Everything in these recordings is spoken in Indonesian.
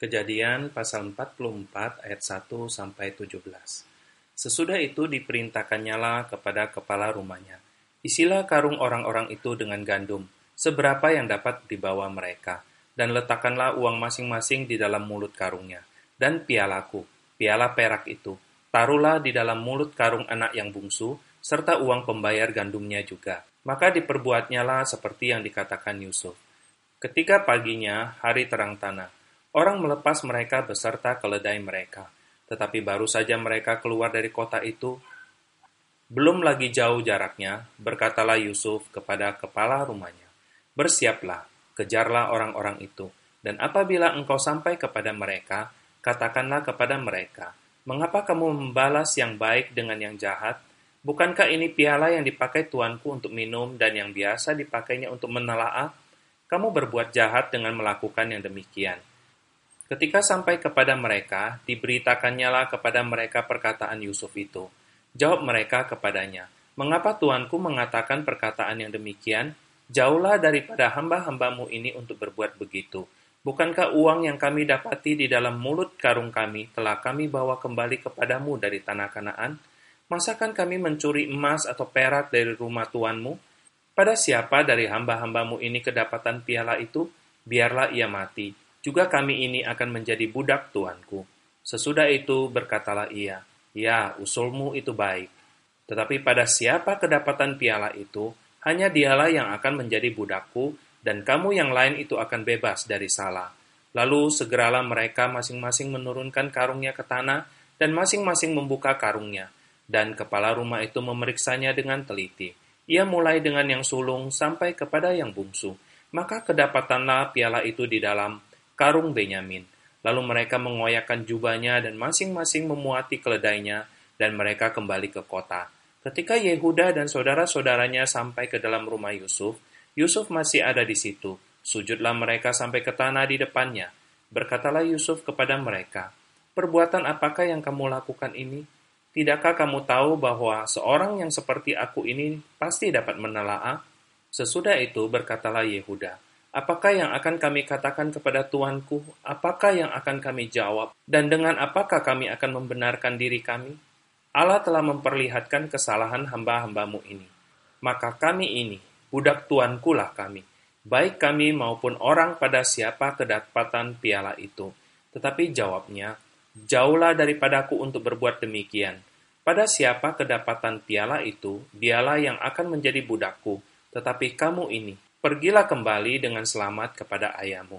Kejadian pasal 44 ayat 1 sampai 17. Sesudah itu diperintahkannyalah kepada kepala rumahnya, isilah karung orang-orang itu dengan gandum, seberapa yang dapat dibawa mereka, dan letakkanlah uang masing-masing di dalam mulut karungnya, dan pialaku, piala perak itu, taruhlah di dalam mulut karung anak yang bungsu, serta uang pembayar gandumnya juga. Maka diperbuatnyalah seperti yang dikatakan Yusuf. Ketika paginya, hari terang tanah, Orang melepas mereka beserta keledai mereka, tetapi baru saja mereka keluar dari kota itu, belum lagi jauh jaraknya, berkatalah Yusuf kepada kepala rumahnya, Bersiaplah, kejarlah orang-orang itu, dan apabila engkau sampai kepada mereka, katakanlah kepada mereka, Mengapa kamu membalas yang baik dengan yang jahat? Bukankah ini piala yang dipakai tuanku untuk minum dan yang biasa dipakainya untuk menelaah? Kamu berbuat jahat dengan melakukan yang demikian. Ketika sampai kepada mereka, diberitakannya kepada mereka perkataan Yusuf itu. Jawab mereka kepadanya, Mengapa tuanku mengatakan perkataan yang demikian? Jauhlah daripada hamba-hambamu ini untuk berbuat begitu. Bukankah uang yang kami dapati di dalam mulut karung kami telah kami bawa kembali kepadamu dari tanah kanaan? Masakan kami mencuri emas atau perak dari rumah tuanmu? Pada siapa dari hamba-hambamu ini kedapatan piala itu? Biarlah ia mati juga kami ini akan menjadi budak tuanku. Sesudah itu berkatalah ia, Ya, usulmu itu baik. Tetapi pada siapa kedapatan piala itu, hanya dialah yang akan menjadi budakku, dan kamu yang lain itu akan bebas dari salah. Lalu segeralah mereka masing-masing menurunkan karungnya ke tanah, dan masing-masing membuka karungnya. Dan kepala rumah itu memeriksanya dengan teliti. Ia mulai dengan yang sulung sampai kepada yang bungsu. Maka kedapatanlah piala itu di dalam karung Benyamin. Lalu mereka mengoyakkan jubahnya dan masing-masing memuati keledainya, dan mereka kembali ke kota. Ketika Yehuda dan saudara-saudaranya sampai ke dalam rumah Yusuf, Yusuf masih ada di situ. Sujudlah mereka sampai ke tanah di depannya. Berkatalah Yusuf kepada mereka, Perbuatan apakah yang kamu lakukan ini? Tidakkah kamu tahu bahwa seorang yang seperti aku ini pasti dapat menelaah? Sesudah itu berkatalah Yehuda, Apakah yang akan kami katakan kepada Tuanku? Apakah yang akan kami jawab? Dan dengan apakah kami akan membenarkan diri kami? Allah telah memperlihatkan kesalahan hamba-hambamu ini. Maka kami ini, budak Tuanku lah kami, baik kami maupun orang pada siapa kedapatan piala itu. Tetapi jawabnya, jauhlah daripadaku untuk berbuat demikian. Pada siapa kedapatan piala itu, dialah yang akan menjadi budakku, tetapi kamu ini, Pergilah kembali dengan selamat kepada ayahmu.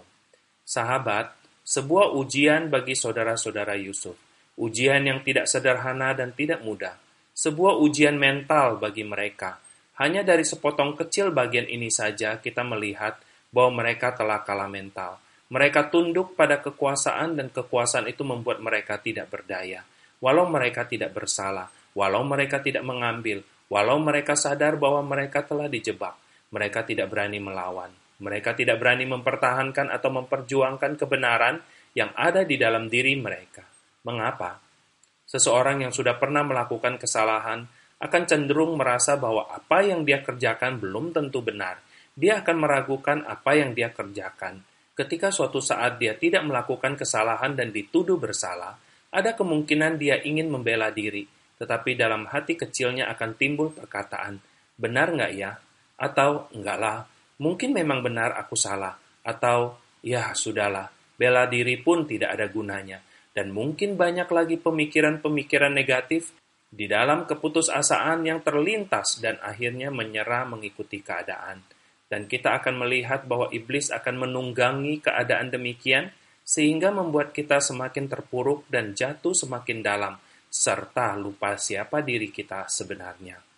Sahabat, sebuah ujian bagi saudara-saudara Yusuf. Ujian yang tidak sederhana dan tidak mudah. Sebuah ujian mental bagi mereka. Hanya dari sepotong kecil bagian ini saja kita melihat bahwa mereka telah kalah mental. Mereka tunduk pada kekuasaan dan kekuasaan itu membuat mereka tidak berdaya. Walau mereka tidak bersalah, walau mereka tidak mengambil, walau mereka sadar bahwa mereka telah dijebak, mereka tidak berani melawan. Mereka tidak berani mempertahankan atau memperjuangkan kebenaran yang ada di dalam diri mereka. Mengapa? Seseorang yang sudah pernah melakukan kesalahan akan cenderung merasa bahwa apa yang dia kerjakan belum tentu benar. Dia akan meragukan apa yang dia kerjakan. Ketika suatu saat dia tidak melakukan kesalahan dan dituduh bersalah, ada kemungkinan dia ingin membela diri, tetapi dalam hati kecilnya akan timbul perkataan, benar nggak ya, atau enggaklah, mungkin memang benar aku salah, atau ya sudahlah, bela diri pun tidak ada gunanya, dan mungkin banyak lagi pemikiran-pemikiran negatif di dalam keputusasaan yang terlintas dan akhirnya menyerah mengikuti keadaan. Dan kita akan melihat bahwa iblis akan menunggangi keadaan demikian, sehingga membuat kita semakin terpuruk dan jatuh semakin dalam, serta lupa siapa diri kita sebenarnya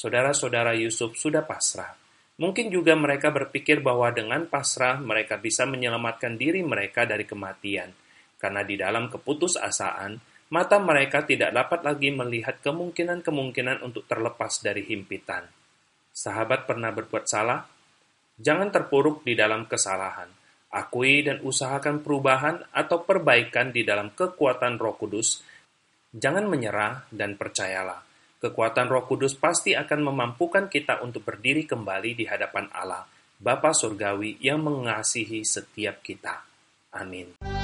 saudara-saudara Yusuf sudah pasrah. Mungkin juga mereka berpikir bahwa dengan pasrah mereka bisa menyelamatkan diri mereka dari kematian, karena di dalam keputusasaan, mata mereka tidak dapat lagi melihat kemungkinan-kemungkinan untuk terlepas dari himpitan. Sahabat pernah berbuat salah? Jangan terpuruk di dalam kesalahan. Akui dan usahakan perubahan atau perbaikan di dalam kekuatan Roh Kudus. Jangan menyerah dan percayalah Kekuatan Roh Kudus pasti akan memampukan kita untuk berdiri kembali di hadapan Allah, Bapa Surgawi yang mengasihi setiap kita. Amin.